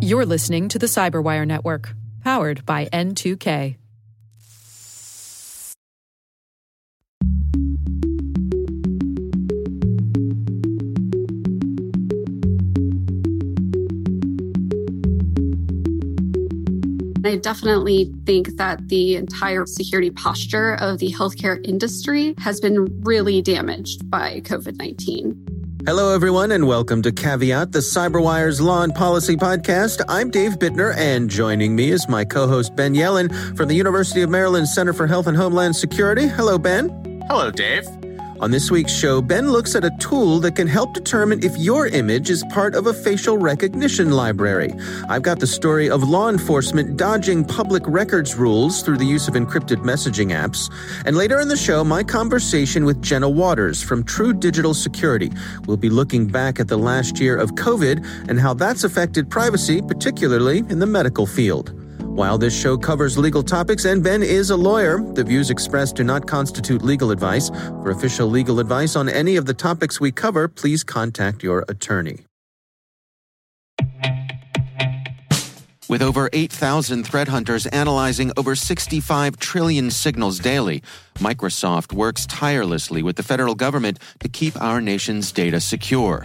You're listening to the Cyberwire Network, powered by N2K. I definitely think that the entire security posture of the healthcare industry has been really damaged by COVID 19. Hello, everyone, and welcome to Caveat, the Cyberwire's Law and Policy Podcast. I'm Dave Bittner, and joining me is my co host, Ben Yelin from the University of Maryland Center for Health and Homeland Security. Hello, Ben. Hello, Dave. On this week's show, Ben looks at a tool that can help determine if your image is part of a facial recognition library. I've got the story of law enforcement dodging public records rules through the use of encrypted messaging apps. And later in the show, my conversation with Jenna Waters from True Digital Security. We'll be looking back at the last year of COVID and how that's affected privacy, particularly in the medical field. While this show covers legal topics and Ben is a lawyer, the views expressed do not constitute legal advice. For official legal advice on any of the topics we cover, please contact your attorney. With over 8,000 threat hunters analyzing over 65 trillion signals daily, Microsoft works tirelessly with the federal government to keep our nation's data secure.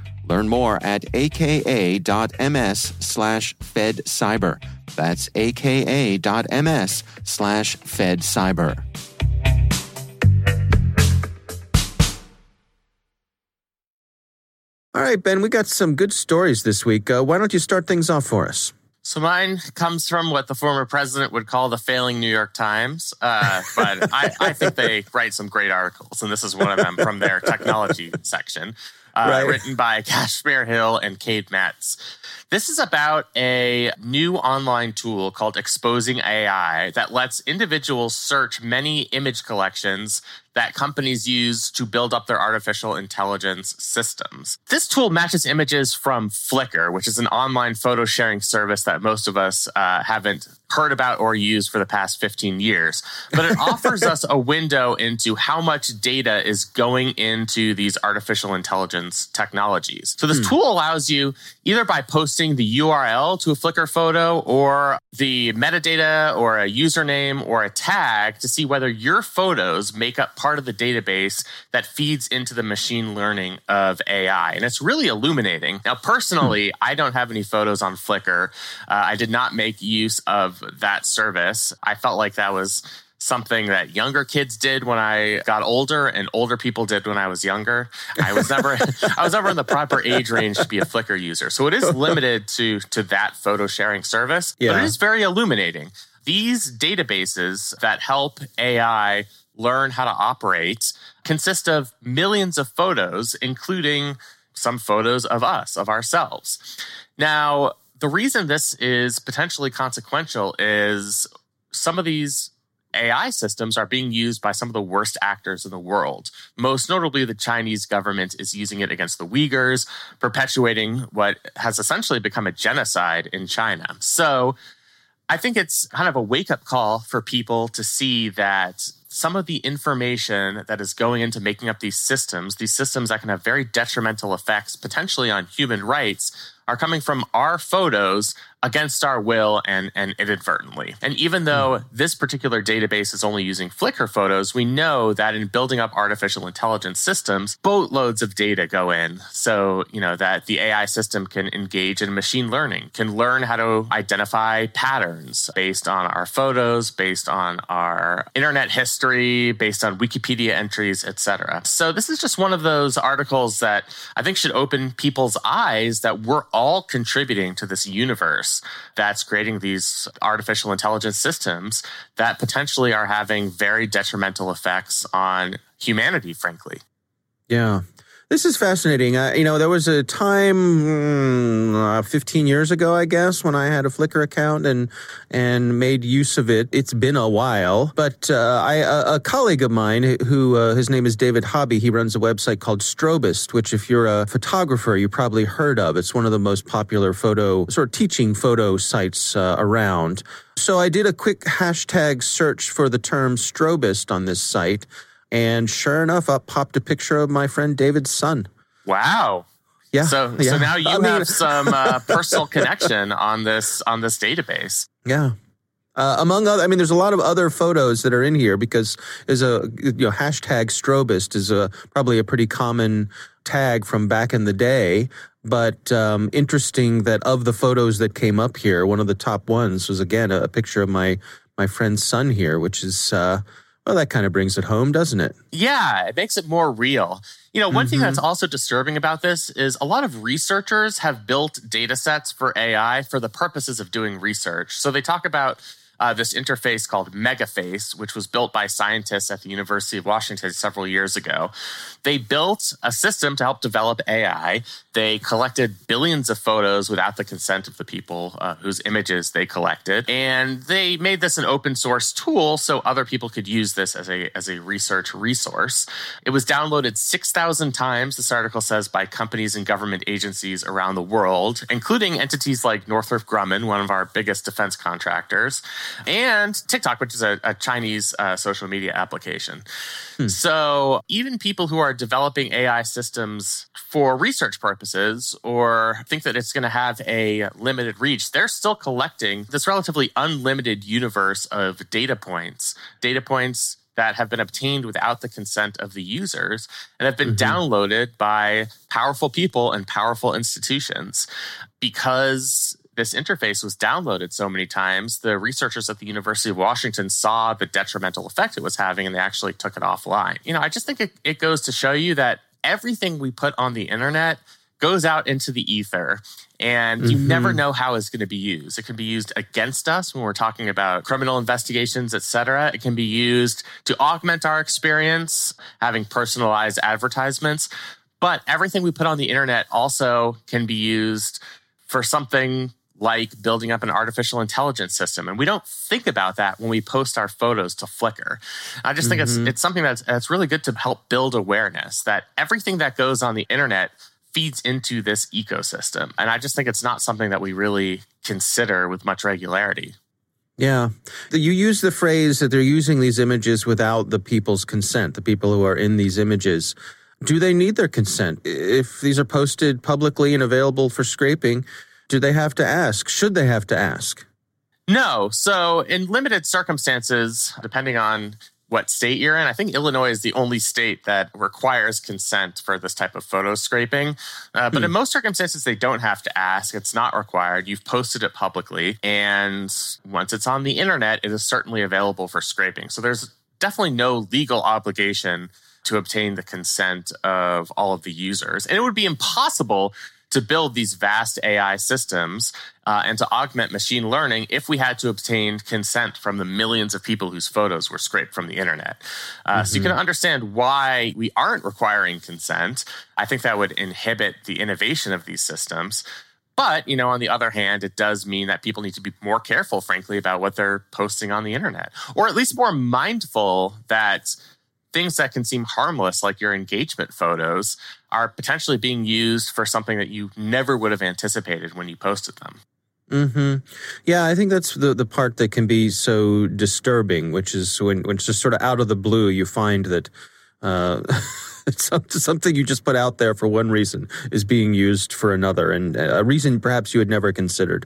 Learn more at aka.ms slash fedcyber. That's aka.ms slash fedcyber. All right, Ben, we got some good stories this week. Uh, why don't you start things off for us? So mine comes from what the former president would call the failing New York Times, uh, but I, I, think they write some great articles, and this is one of them from their technology section, uh, right. written by Kashmir Hill and Cade Metz. This is about a new online tool called Exposing AI that lets individuals search many image collections that companies use to build up their artificial intelligence systems. This tool matches images from Flickr, which is an online photo sharing service that most of us uh, haven't heard about or used for the past 15 years. But it offers us a window into how much data is going into these artificial intelligence technologies. So this hmm. tool allows you either by posting the URL to a Flickr photo or the metadata or a username or a tag to see whether your photos make up part of the database that feeds into the machine learning of AI. And it's really illuminating. Now, personally, hmm. I don't have any photos on Flickr. Uh, I did not make use of that service. I felt like that was something that younger kids did when I got older and older people did when I was younger. I was never I was never in the proper age range to be a Flickr user. So it is limited to to that photo sharing service, yeah. but it is very illuminating. These databases that help AI learn how to operate consist of millions of photos, including some photos of us, of ourselves. Now, the reason this is potentially consequential is some of these AI systems are being used by some of the worst actors in the world. Most notably, the Chinese government is using it against the Uyghurs, perpetuating what has essentially become a genocide in China. So I think it's kind of a wake up call for people to see that some of the information that is going into making up these systems, these systems that can have very detrimental effects potentially on human rights, are coming from our photos against our will and, and inadvertently. And even though hmm. this particular database is only using Flickr photos, we know that in building up artificial intelligence systems, boatloads of data go in. So, you know, that the AI system can engage in machine learning, can learn how to identify patterns based on our photos, based on our internet history, based on Wikipedia entries, etc. So this is just one of those articles that I think should open people's eyes that we're all contributing to this universe that's creating these artificial intelligence systems that potentially are having very detrimental effects on humanity, frankly. Yeah. This is fascinating. Uh, you know, there was a time mm, uh, 15 years ago, I guess, when I had a Flickr account and and made use of it. It's been a while, but uh, I a, a, colleague of mine who uh, his name is David Hobby. He runs a website called Strobist, which, if you're a photographer, you probably heard of. It's one of the most popular photo sort of teaching photo sites uh, around. So I did a quick hashtag search for the term Strobist on this site and sure enough, up popped a picture of my friend David's son. Wow. Yeah. So yeah. so now you I have some uh, personal connection on this on this database. Yeah. Uh, among other, I mean, there's a lot of other photos that are in here because there's a you know hashtag Strobist is a probably a pretty common tag from back in the day. But um, interesting that of the photos that came up here, one of the top ones was again a, a picture of my my friend's son here, which is uh, well, that kind of brings it home, doesn't it? Yeah, it makes it more real. You know, one mm-hmm. thing that's also disturbing about this is a lot of researchers have built data sets for AI for the purposes of doing research. So they talk about uh, this interface called Megaface, which was built by scientists at the University of Washington several years ago. They built a system to help develop AI. They collected billions of photos without the consent of the people uh, whose images they collected, and they made this an open source tool so other people could use this as a as a research resource. It was downloaded six thousand times. This article says by companies and government agencies around the world, including entities like Northrop Grumman, one of our biggest defense contractors and TikTok, which is a, a Chinese uh, social media application. Hmm. So even people who are developing AI systems for research purposes or think that it's going to have a limited reach, they're still collecting this relatively unlimited universe of data points, data points that have been obtained without the consent of the users and have been mm-hmm. downloaded by powerful people and powerful institutions because this interface was downloaded so many times, the researchers at the University of Washington saw the detrimental effect it was having and they actually took it offline. You know, I just think it, it goes to show you that everything we put on the internet goes out into the ether and you mm-hmm. never know how it's going to be used it can be used against us when we're talking about criminal investigations etc it can be used to augment our experience having personalized advertisements but everything we put on the internet also can be used for something like building up an artificial intelligence system. And we don't think about that when we post our photos to Flickr. I just think mm-hmm. it's it's something that's that's really good to help build awareness that everything that goes on the internet feeds into this ecosystem. And I just think it's not something that we really consider with much regularity. Yeah. You use the phrase that they're using these images without the people's consent, the people who are in these images. Do they need their consent? If these are posted publicly and available for scraping, do they have to ask? Should they have to ask? No. So, in limited circumstances, depending on what state you're in, I think Illinois is the only state that requires consent for this type of photo scraping. Uh, but hmm. in most circumstances, they don't have to ask. It's not required. You've posted it publicly. And once it's on the internet, it is certainly available for scraping. So, there's definitely no legal obligation to obtain the consent of all of the users. And it would be impossible to build these vast AI systems uh, and to augment machine learning if we had to obtain consent from the millions of people whose photos were scraped from the internet. Uh, mm-hmm. So you can mm-hmm. understand why we aren't requiring consent. I think that would inhibit the innovation of these systems. But, you know, on the other hand, it does mean that people need to be more careful, frankly, about what they're posting on the internet, or at least more mindful that things that can seem harmless, like your engagement photos, are potentially being used for something that you never would have anticipated when you posted them. Hmm. Yeah, I think that's the the part that can be so disturbing, which is when when it's just sort of out of the blue, you find that. Uh, something you just put out there for one reason is being used for another, and a reason perhaps you had never considered.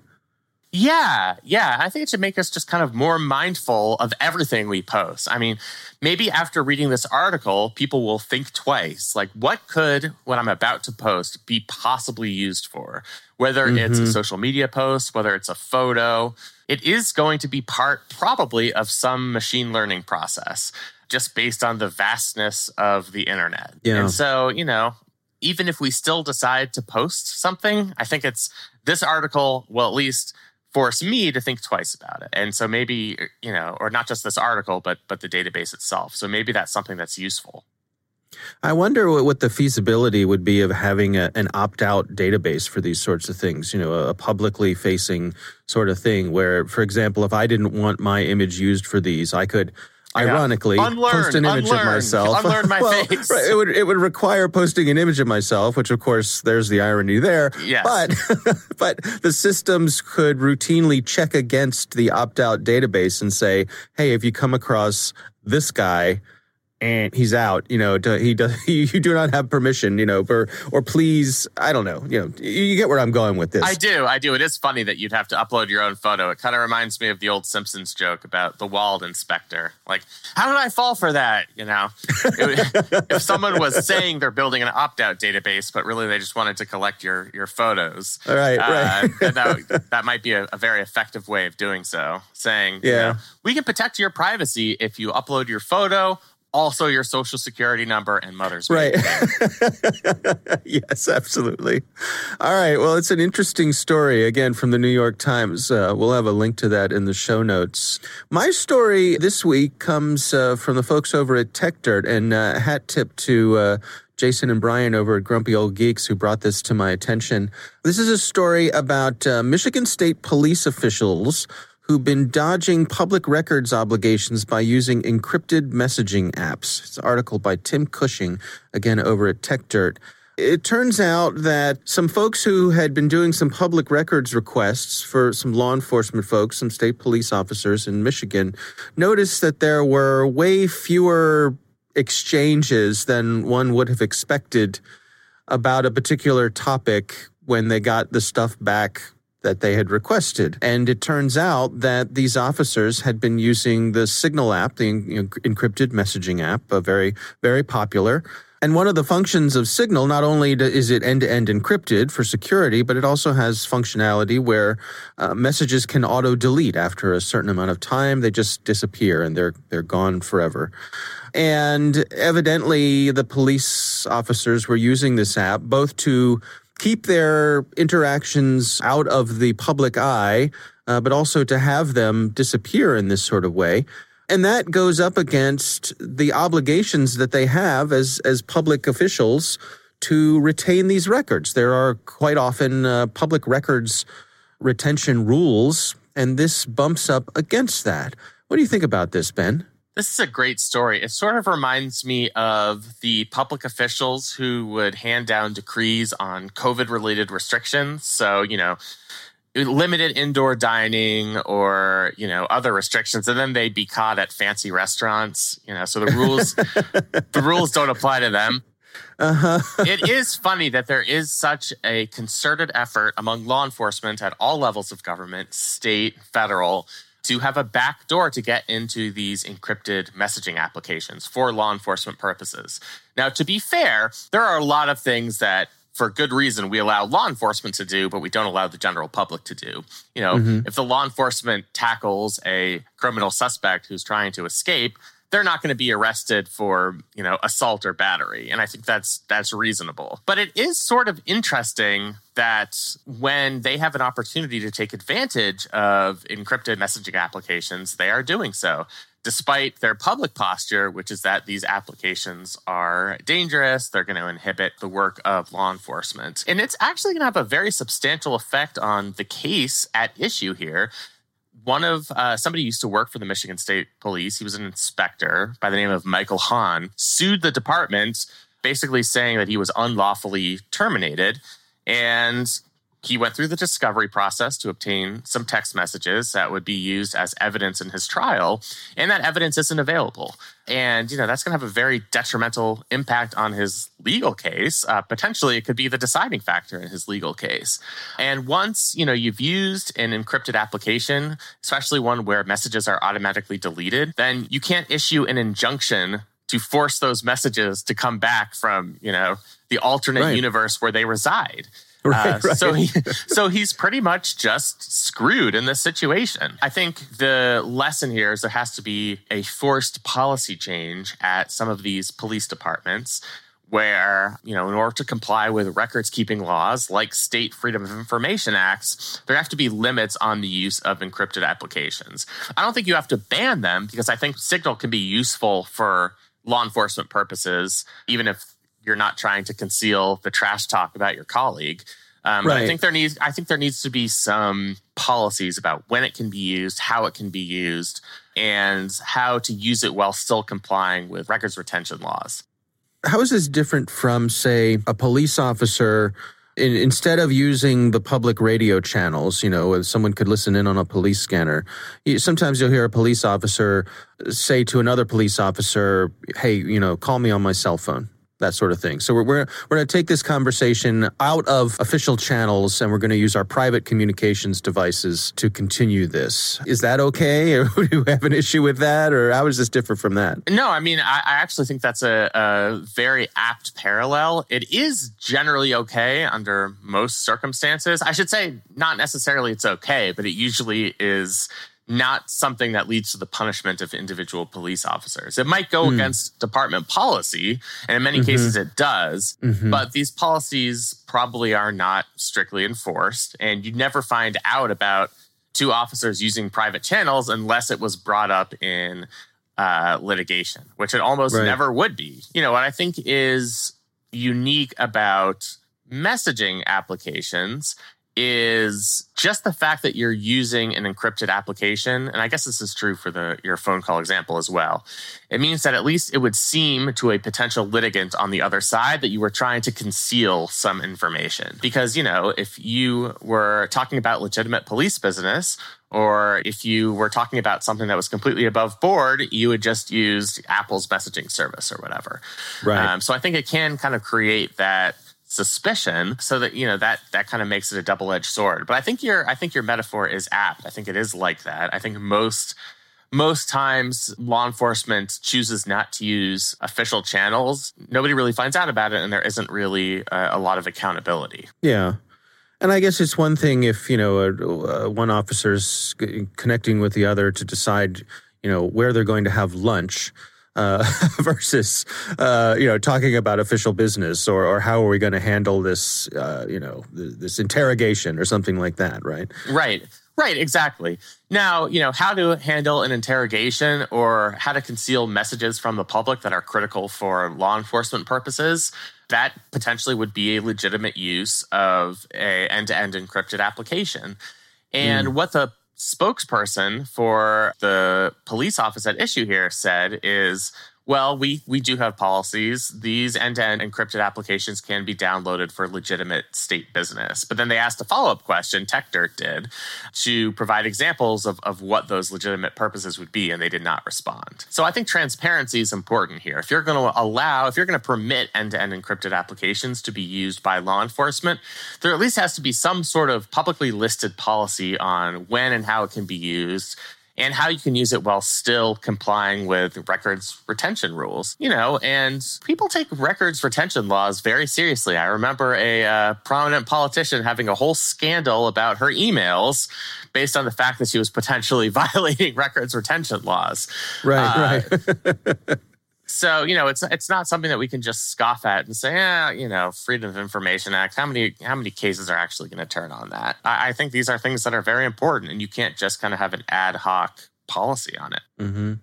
Yeah, yeah. I think it should make us just kind of more mindful of everything we post. I mean, maybe after reading this article, people will think twice like, what could what I'm about to post be possibly used for? Whether mm-hmm. it's a mm-hmm. social media post, whether it's a photo, it is going to be part probably of some machine learning process just based on the vastness of the internet. Yeah. And so, you know, even if we still decide to post something, I think it's this article will at least force me to think twice about it. And so maybe, you know, or not just this article, but but the database itself. So maybe that's something that's useful. I wonder what, what the feasibility would be of having a, an opt out database for these sorts of things, you know, a, a publicly facing sort of thing where, for example, if I didn't want my image used for these, I could ironically unlearn, post an image unlearn, of myself. Unlearn my well, face. Right, it would it would require posting an image of myself, which of course there's the irony there. Yes. But but the systems could routinely check against the opt out database and say, hey, if you come across this guy and he's out. You know, he does. You do not have permission. You know, or or please, I don't know. You know, you get where I'm going with this. I do. I do. It is funny that you'd have to upload your own photo. It kind of reminds me of the old Simpsons joke about the walled inspector. Like, how did I fall for that? You know, it, if someone was saying they're building an opt-out database, but really they just wanted to collect your your photos. Right. Uh, right. that, that might be a, a, very effective way of doing so. Saying, yeah, you know, we can protect your privacy if you upload your photo also your social security number and mother's right. yes absolutely. All right. Well it's an interesting story again from the new york times. Uh, we'll have a link to that in the show notes. My story this week comes uh, from the folks over at techdirt and uh, hat tip to uh, Jason and Brian over at Grumpy Old Geeks who brought this to my attention. This is a story about uh, Michigan State police officials who've been dodging public records obligations by using encrypted messaging apps. It's an article by Tim Cushing, again over at TechDirt. It turns out that some folks who had been doing some public records requests for some law enforcement folks, some state police officers in Michigan, noticed that there were way fewer exchanges than one would have expected about a particular topic when they got the stuff back that they had requested. And it turns out that these officers had been using the Signal app, the encrypted messaging app, a very, very popular. And one of the functions of Signal, not only is it end to end encrypted for security, but it also has functionality where uh, messages can auto delete after a certain amount of time. They just disappear and they're, they're gone forever. And evidently, the police officers were using this app both to keep their interactions out of the public eye, uh, but also to have them disappear in this sort of way. And that goes up against the obligations that they have as, as public officials to retain these records. There are quite often uh, public records retention rules, and this bumps up against that. What do you think about this, Ben? This is a great story. It sort of reminds me of the public officials who would hand down decrees on COVID related restrictions. So, you know, limited indoor dining or, you know, other restrictions. And then they'd be caught at fancy restaurants, you know, so the rules, the rules don't apply to them. Uh-huh. it is funny that there is such a concerted effort among law enforcement at all levels of government, state, federal, to have a back door to get into these encrypted messaging applications for law enforcement purposes. Now, to be fair, there are a lot of things that for good reason we allow law enforcement to do but we don't allow the general public to do you know mm-hmm. if the law enforcement tackles a criminal suspect who's trying to escape they're not going to be arrested for you know assault or battery and i think that's that's reasonable but it is sort of interesting that when they have an opportunity to take advantage of encrypted messaging applications they are doing so despite their public posture, which is that these applications are dangerous, they're going to inhibit the work of law enforcement. And it's actually going to have a very substantial effect on the case at issue here one of uh, somebody used to work for the Michigan State Police. He was an inspector by the name of Michael Hahn, sued the department, basically saying that he was unlawfully terminated. And he went through the discovery process to obtain some text messages that would be used as evidence in his trial, and that evidence isn't available. And you know that's going to have a very detrimental impact on his legal case. Uh, potentially, it could be the deciding factor in his legal case. And once you know you've used an encrypted application, especially one where messages are automatically deleted, then you can't issue an injunction to force those messages to come back from you know the alternate right. universe where they reside. Right, uh, right. So he, so he's pretty much just screwed in this situation. I think the lesson here is there has to be a forced policy change at some of these police departments where, you know, in order to comply with records keeping laws like state freedom of information acts, there have to be limits on the use of encrypted applications. I don't think you have to ban them because I think Signal can be useful for law enforcement purposes, even if you're not trying to conceal the trash talk about your colleague. Um, right. I think there needs I think there needs to be some policies about when it can be used, how it can be used, and how to use it while still complying with records retention laws. How is this different from, say, a police officer? In, instead of using the public radio channels, you know, someone could listen in on a police scanner. Sometimes you'll hear a police officer say to another police officer, "Hey, you know, call me on my cell phone." That sort of thing. So we're we're, we're going to take this conversation out of official channels and we're going to use our private communications devices to continue this. Is that okay? Or do you have an issue with that? Or how is this different from that? No, I mean, I, I actually think that's a, a very apt parallel. It is generally okay under most circumstances. I should say, not necessarily it's okay, but it usually is not something that leads to the punishment of individual police officers. It might go mm. against department policy, and in many mm-hmm. cases it does, mm-hmm. but these policies probably are not strictly enforced, and you never find out about two officers using private channels unless it was brought up in uh, litigation, which it almost right. never would be. You know, what I think is unique about messaging applications is just the fact that you're using an encrypted application and i guess this is true for the your phone call example as well it means that at least it would seem to a potential litigant on the other side that you were trying to conceal some information because you know if you were talking about legitimate police business or if you were talking about something that was completely above board, you would just use Apple's messaging service or whatever. Right. Um, so I think it can kind of create that suspicion so that you know that that kind of makes it a double-edged sword. But i think your i think your metaphor is apt. I think it is like that. I think most most times law enforcement chooses not to use official channels. Nobody really finds out about it and there isn't really a, a lot of accountability. Yeah. And I guess it's one thing if you know a, a one officer's connecting with the other to decide you know where they're going to have lunch uh, versus uh, you know talking about official business or, or how are we going to handle this uh, you know this interrogation or something like that right? Right. Right exactly. Now you know how to handle an interrogation or how to conceal messages from the public that are critical for law enforcement purposes that potentially would be a legitimate use of a end-to-end encrypted application. And mm. what the spokesperson for the police office at issue here said is well, we we do have policies. These end-to-end encrypted applications can be downloaded for legitimate state business. But then they asked a follow-up question, TechDirt did, to provide examples of, of what those legitimate purposes would be, and they did not respond. So I think transparency is important here. If you're going to allow, if you're going to permit end-to-end encrypted applications to be used by law enforcement, there at least has to be some sort of publicly listed policy on when and how it can be used and how you can use it while still complying with records retention rules. You know, and people take records retention laws very seriously. I remember a uh, prominent politician having a whole scandal about her emails based on the fact that she was potentially violating records retention laws. Right, uh, right. so you know it's it's not something that we can just scoff at and say yeah you know freedom of information act how many how many cases are actually going to turn on that I, I, think these are things that are very important and you can't just kind of have an ad hoc policy on it mm-hmm.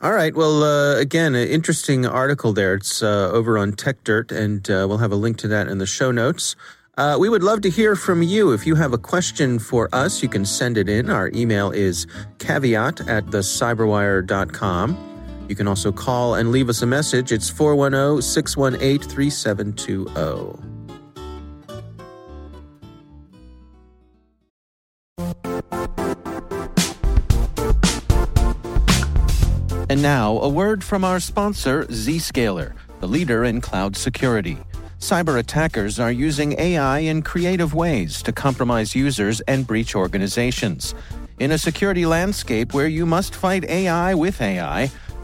All right. Well, uh, again, an interesting article there. It's uh, over on Tech Dirt, and uh, we'll have a link to that in the show notes. Uh, we would love to hear from you. If you have a question for us, you can send it in. Our email is caveat at thecyberwire.com. You can also call and leave us a message. It's 410 618 3720. And now, a word from our sponsor, Zscaler, the leader in cloud security. Cyber attackers are using AI in creative ways to compromise users and breach organizations. In a security landscape where you must fight AI with AI,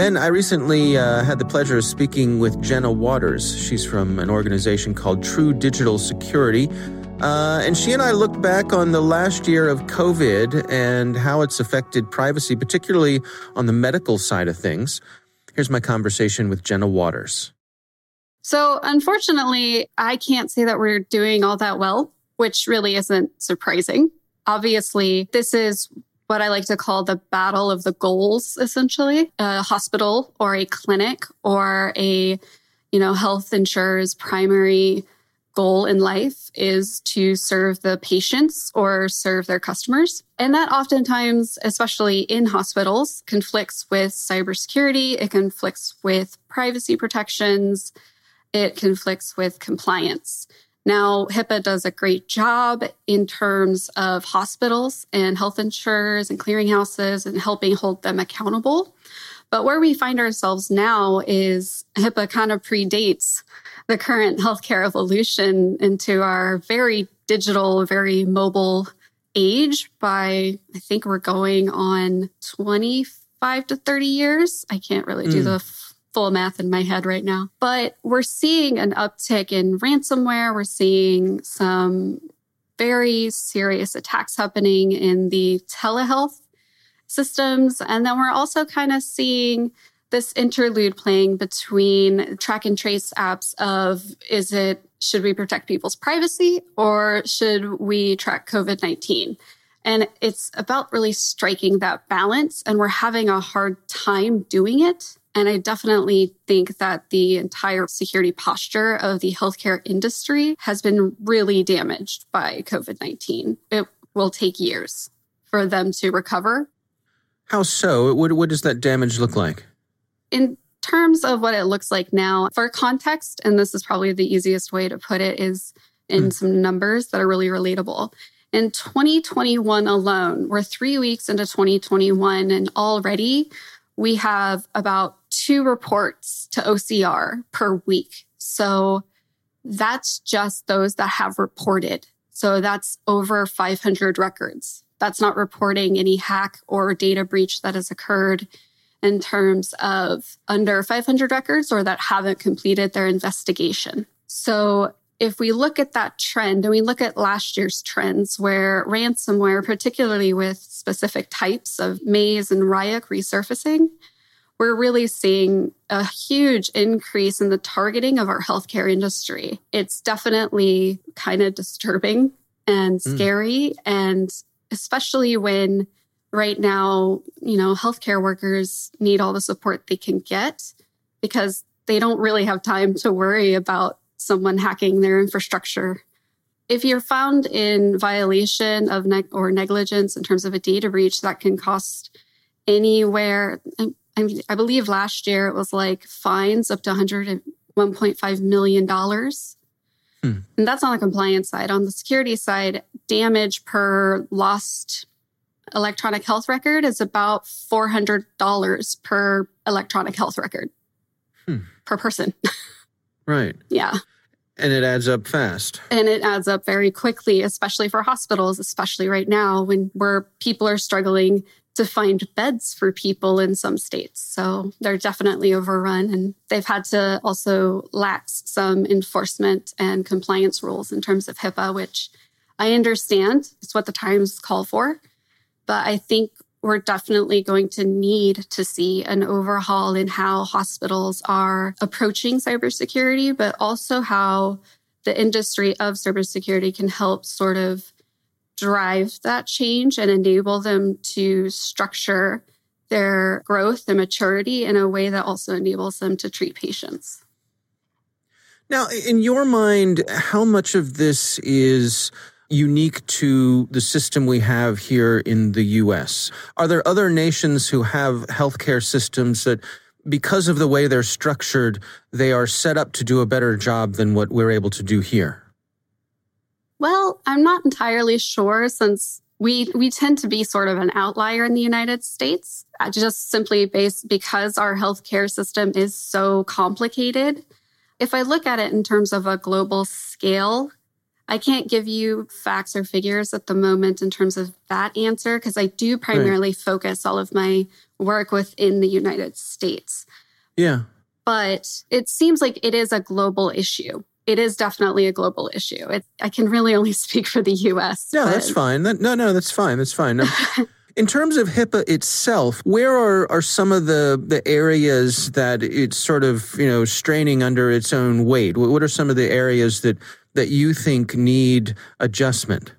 Ben, I recently uh, had the pleasure of speaking with Jenna Waters. She's from an organization called True Digital Security. Uh, and she and I looked back on the last year of COVID and how it's affected privacy, particularly on the medical side of things. Here's my conversation with Jenna Waters. So, unfortunately, I can't say that we're doing all that well, which really isn't surprising. Obviously, this is what I like to call the battle of the goals, essentially. A hospital or a clinic or a, you know, health insurer's primary goal in life is to serve the patients or serve their customers. And that oftentimes, especially in hospitals, conflicts with cybersecurity, it conflicts with privacy protections, it conflicts with compliance. Now, HIPAA does a great job in terms of hospitals and health insurers and clearinghouses and helping hold them accountable. But where we find ourselves now is HIPAA kind of predates the current healthcare evolution into our very digital, very mobile age by, I think we're going on 25 to 30 years. I can't really do mm. the full math in my head right now. But we're seeing an uptick in ransomware. We're seeing some very serious attacks happening in the telehealth systems. And then we're also kind of seeing this interlude playing between track and trace apps of is it should we protect people's privacy or should we track COVID-19? And it's about really striking that balance and we're having a hard time doing it and I definitely think that the entire security posture of the healthcare industry has been really damaged by COVID 19. It will take years for them to recover. How so? What, what does that damage look like? In terms of what it looks like now, for context, and this is probably the easiest way to put it, is in mm. some numbers that are really relatable. In 2021 alone, we're three weeks into 2021, and already we have about two reports to OCR per week. So that's just those that have reported. So that's over 500 records. That's not reporting any hack or data breach that has occurred in terms of under 500 records or that haven't completed their investigation. So if we look at that trend and we look at last year's trends where ransomware, particularly with specific types of Maze and Ryuk resurfacing, we're really seeing a huge increase in the targeting of our healthcare industry. It's definitely kind of disturbing and hmm. scary. Mm. And especially when right now, you know, healthcare workers need all the support they can get because they don't really have time to worry about someone hacking their infrastructure. If you're found in violation of neg- or negligence in terms of a data breach, that can cost anywhere. I, mean, I believe last year it was like fines up to 101.5 million dollars. Hmm. And that's on the compliance side. On the security side, damage per lost electronic health record is about $400 per electronic health record hmm. per person. right. Yeah. And it adds up fast. And it adds up very quickly, especially for hospitals, especially right now when where people are struggling to find beds for people in some states. So they're definitely overrun and they've had to also lax some enforcement and compliance rules in terms of HIPAA, which I understand it's what the times call for. But I think we're definitely going to need to see an overhaul in how hospitals are approaching cybersecurity, but also how the industry of cybersecurity can help sort of drive that change and enable them to structure their growth and maturity in a way that also enables them to treat patients. Now, in your mind, how much of this is unique to the system we have here in the US? Are there other nations who have healthcare systems that, because of the way they're structured, they are set up to do a better job than what we're able to do here? Well, I'm not entirely sure since we we tend to be sort of an outlier in the United States, uh, just simply based because our healthcare system is so complicated. If I look at it in terms of a global scale, I can't give you facts or figures at the moment in terms of that answer because I do primarily right. focus all of my work within the United States. Yeah. But it seems like it is a global issue. It is definitely a global issue. It, I can really only speak for the US. No, but... that's fine. That, no, no, that's fine. That's fine. No. In terms of HIPAA itself, where are, are some of the, the areas that it's sort of, you know, straining under its own weight? What are some of the areas that, that you think need adjustment?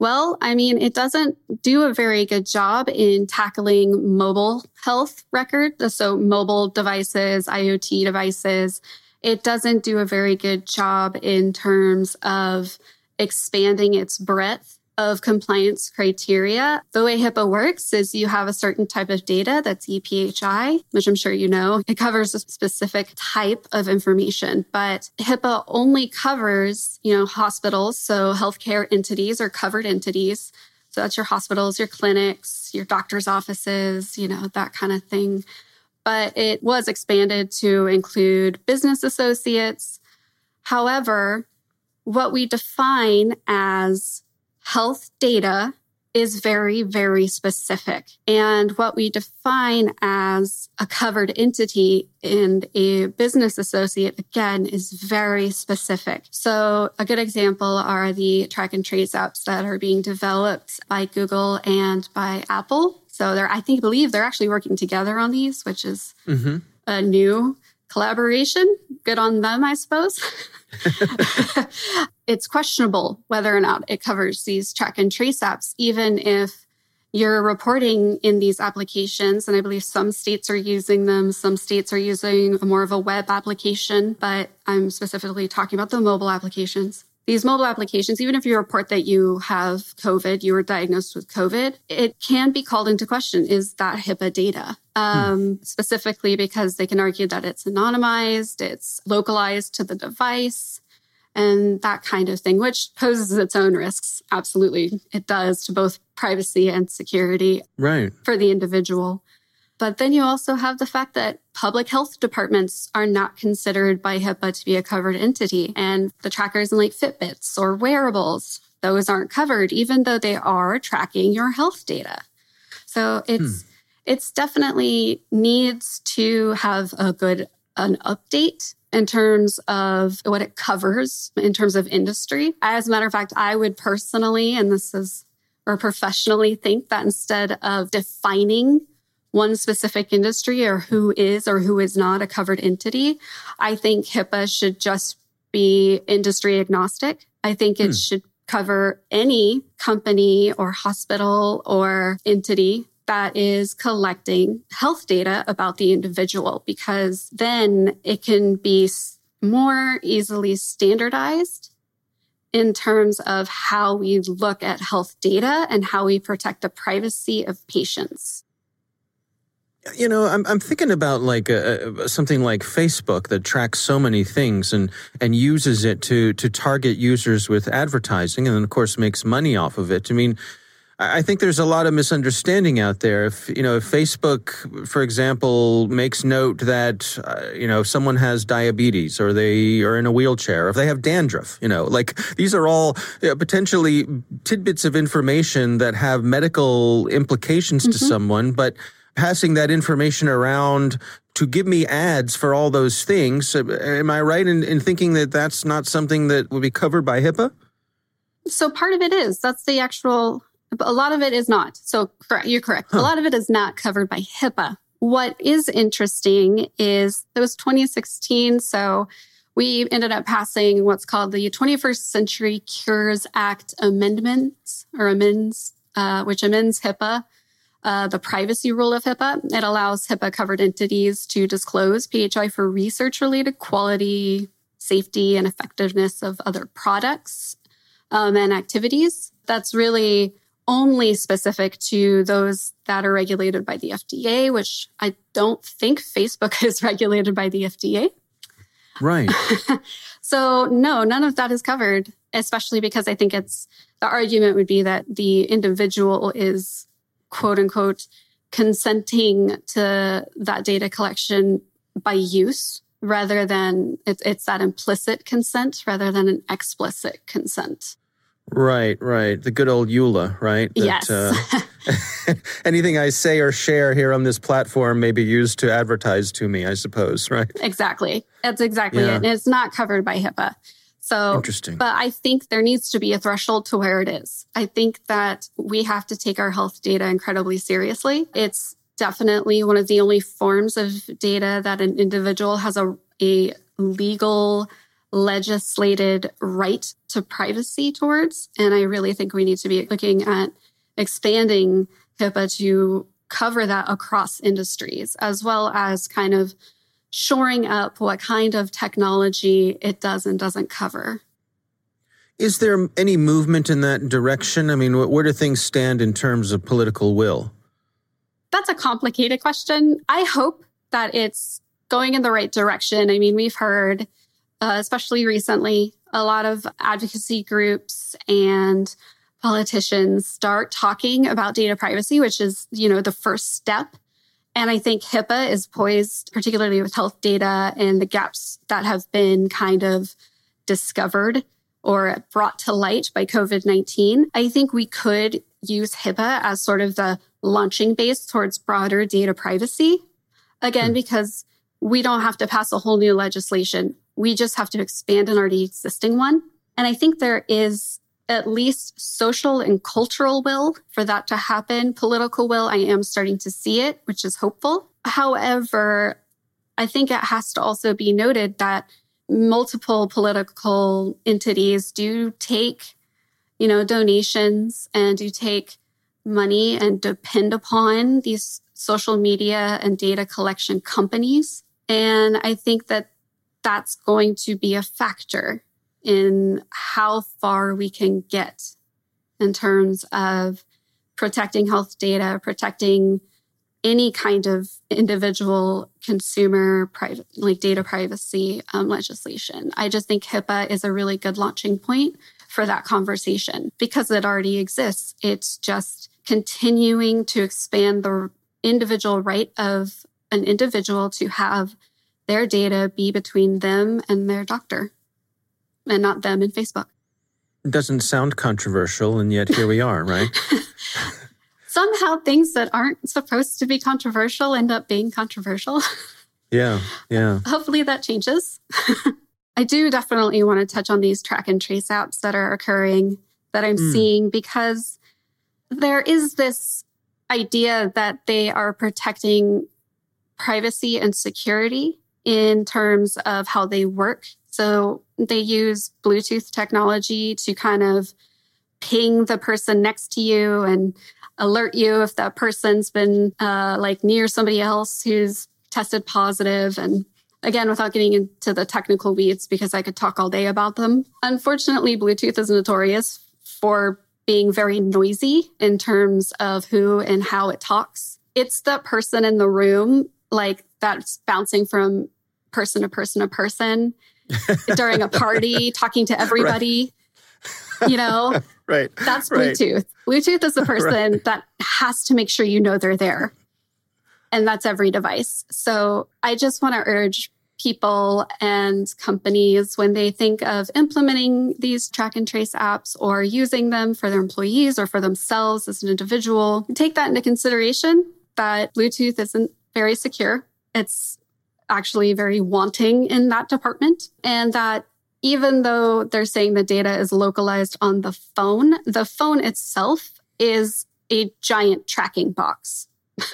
Well, I mean, it doesn't do a very good job in tackling mobile health record. So mobile devices, IoT devices. It doesn't do a very good job in terms of expanding its breadth of compliance criteria. The way HIPAA works is you have a certain type of data that's EPHI, which I'm sure you know. It covers a specific type of information, but HIPAA only covers, you know, hospitals. So healthcare entities or covered entities. So that's your hospitals, your clinics, your doctor's offices, you know, that kind of thing. But it was expanded to include business associates. However, what we define as health data is very, very specific. And what we define as a covered entity and a business associate, again, is very specific. So a good example are the track and trace apps that are being developed by Google and by Apple. So they're, I think, believe they're actually working together on these, which is mm-hmm. a new collaboration. Good on them, I suppose. it's questionable whether or not it covers these track and trace apps, even if you're reporting in these applications. And I believe some states are using them, some states are using more of a web application, but I'm specifically talking about the mobile applications. These mobile applications, even if you report that you have COVID, you were diagnosed with COVID, it can be called into question. Is that HIPAA data? Um, hmm. Specifically because they can argue that it's anonymized, it's localized to the device, and that kind of thing, which poses its own risks. Absolutely, it does to both privacy and security right. for the individual. But then you also have the fact that public health departments are not considered by HIPAA to be a covered entity. And the trackers in like Fitbits or wearables, those aren't covered, even though they are tracking your health data. So it's hmm. it's definitely needs to have a good an update in terms of what it covers in terms of industry. As a matter of fact, I would personally, and this is or professionally think that instead of defining one specific industry or who is or who is not a covered entity. I think HIPAA should just be industry agnostic. I think it hmm. should cover any company or hospital or entity that is collecting health data about the individual because then it can be more easily standardized in terms of how we look at health data and how we protect the privacy of patients. You know, I'm I'm thinking about like a, a, something like Facebook that tracks so many things and and uses it to to target users with advertising, and then of course makes money off of it. I mean, I think there's a lot of misunderstanding out there. If you know, if Facebook, for example, makes note that uh, you know someone has diabetes or they are in a wheelchair, or if they have dandruff, you know, like these are all you know, potentially tidbits of information that have medical implications mm-hmm. to someone, but passing that information around to give me ads for all those things. Uh, am I right in, in thinking that that's not something that would be covered by HIPAA? So part of it is. That's the actual, a lot of it is not. So you're correct. Huh. A lot of it is not covered by HIPAA. What is interesting is it was 2016. So we ended up passing what's called the 21st Century Cures Act amendments or amends, uh, which amends HIPAA uh, the privacy rule of HIPAA. It allows HIPAA covered entities to disclose PHI for research related quality, safety, and effectiveness of other products um, and activities. That's really only specific to those that are regulated by the FDA, which I don't think Facebook is regulated by the FDA. Right. so, no, none of that is covered, especially because I think it's the argument would be that the individual is quote unquote consenting to that data collection by use rather than it's, it's that implicit consent rather than an explicit consent. Right, right. The good old EULA, right? That, yes. Uh, anything I say or share here on this platform may be used to advertise to me, I suppose, right? Exactly. That's exactly yeah. it. And it's not covered by HIPAA. So interesting. But I think there needs to be a threshold to where it is. I think that we have to take our health data incredibly seriously. It's definitely one of the only forms of data that an individual has a, a legal legislated right to privacy towards. And I really think we need to be looking at expanding HIPAA to cover that across industries, as well as kind of shoring up what kind of technology it does and doesn't cover. Is there any movement in that direction? I mean, where do things stand in terms of political will? That's a complicated question. I hope that it's going in the right direction. I mean, we've heard uh, especially recently, a lot of advocacy groups and politicians start talking about data privacy, which is, you know, the first step. And I think HIPAA is poised, particularly with health data and the gaps that have been kind of discovered or brought to light by COVID 19. I think we could use HIPAA as sort of the launching base towards broader data privacy. Again, hmm. because we don't have to pass a whole new legislation. We just have to expand an already existing one. And I think there is at least social and cultural will for that to happen. Political will, I am starting to see it, which is hopeful. However, I think it has to also be noted that multiple political entities do take, you know, donations and do take money and depend upon these social media and data collection companies. And I think that that's going to be a factor in how far we can get in terms of protecting health data, protecting any kind of individual consumer private like data privacy um, legislation. I just think HIPAA is a really good launching point for that conversation because it already exists. It's just continuing to expand the individual right of an individual to have their data be between them and their doctor and not them and Facebook. It doesn't sound controversial, and yet here we are, right? Somehow things that aren't supposed to be controversial end up being controversial. Yeah, yeah. Hopefully that changes. I do definitely want to touch on these track and trace apps that are occurring that I'm mm. seeing because there is this idea that they are protecting privacy and security in terms of how they work. So they use Bluetooth technology to kind of ping the person next to you and alert you if that person's been uh, like near somebody else who's tested positive. And again without getting into the technical weeds because i could talk all day about them. Unfortunately bluetooth is notorious for being very noisy in terms of who and how it talks. It's the person in the room like that's bouncing from person to person to person during a party, talking to everybody. Right. You know, right? That's Bluetooth. Right. Bluetooth is the person right. that has to make sure you know they're there, and that's every device. So I just want to urge people and companies when they think of implementing these track and trace apps or using them for their employees or for themselves as an individual, take that into consideration that Bluetooth isn't very secure. It's actually very wanting in that department. And that even though they're saying the data is localized on the phone, the phone itself is a giant tracking box.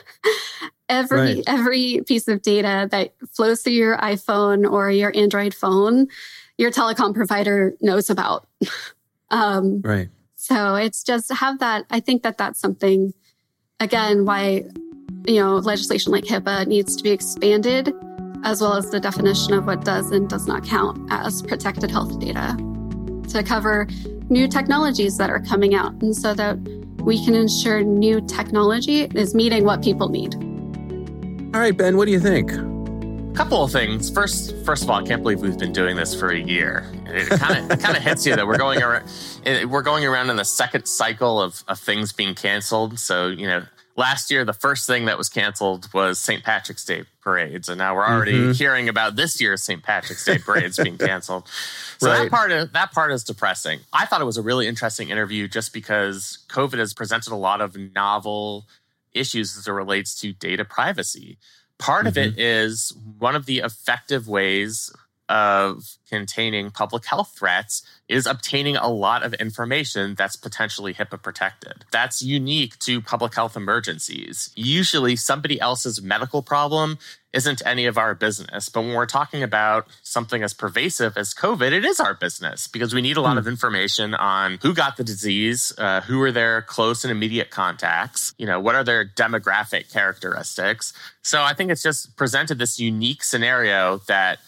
every right. every piece of data that flows through your iPhone or your Android phone, your telecom provider knows about. um, right. So it's just have that. I think that that's something. Again, why you know legislation like HIPAA needs to be expanded as well as the definition of what does and does not count as protected health data to cover new technologies that are coming out and so that we can ensure new technology is meeting what people need. All right, Ben, what do you think? couple of things. First, first of all, I can't believe we've been doing this for a year. It kind of kind of hits you that we're going around we're going around in the second cycle of, of things being canceled. So you know, last year, the first thing that was canceled was St. Patrick's Day parades. And now we're already mm-hmm. hearing about this year's St. Patrick's Day parades being canceled. So right. that part of, that part is depressing. I thought it was a really interesting interview just because COVID has presented a lot of novel issues as it relates to data privacy. Part mm-hmm. of it mm-hmm. one of the effective ways of containing public health threats is obtaining a lot of information that's potentially HIPAA protected. That's unique to public health emergencies. Usually, somebody else's medical problem isn't any of our business. But when we're talking about something as pervasive as COVID, it is our business because we need a lot mm. of information on who got the disease, uh, who are their close and immediate contacts, you know, what are their demographic characteristics. So I think it's just presented this unique scenario that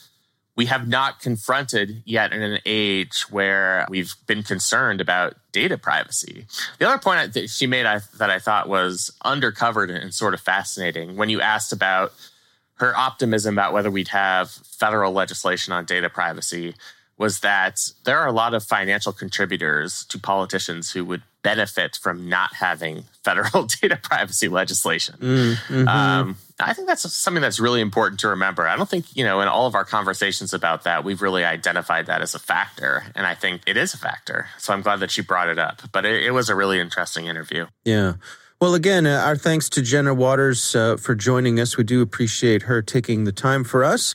we have not confronted yet in an age where we've been concerned about data privacy. The other point that she made I, that I thought was undercovered and sort of fascinating when you asked about her optimism about whether we'd have federal legislation on data privacy was that there are a lot of financial contributors to politicians who would benefit from not having federal data privacy legislation. Mm, mm-hmm. um, I think that's something that's really important to remember. I don't think, you know, in all of our conversations about that, we've really identified that as a factor. And I think it is a factor. So I'm glad that you brought it up. But it, it was a really interesting interview. Yeah. Well, again, uh, our thanks to Jenna Waters uh, for joining us. We do appreciate her taking the time for us.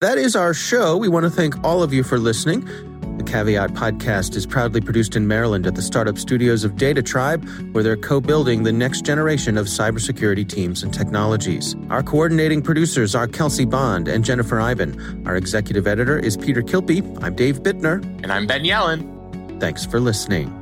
That is our show. We want to thank all of you for listening. The Caveat podcast is proudly produced in Maryland at the startup studios of Data Tribe, where they're co building the next generation of cybersecurity teams and technologies. Our coordinating producers are Kelsey Bond and Jennifer Eiben. Our executive editor is Peter Kilpe. I'm Dave Bittner. And I'm Ben Yelin. Thanks for listening.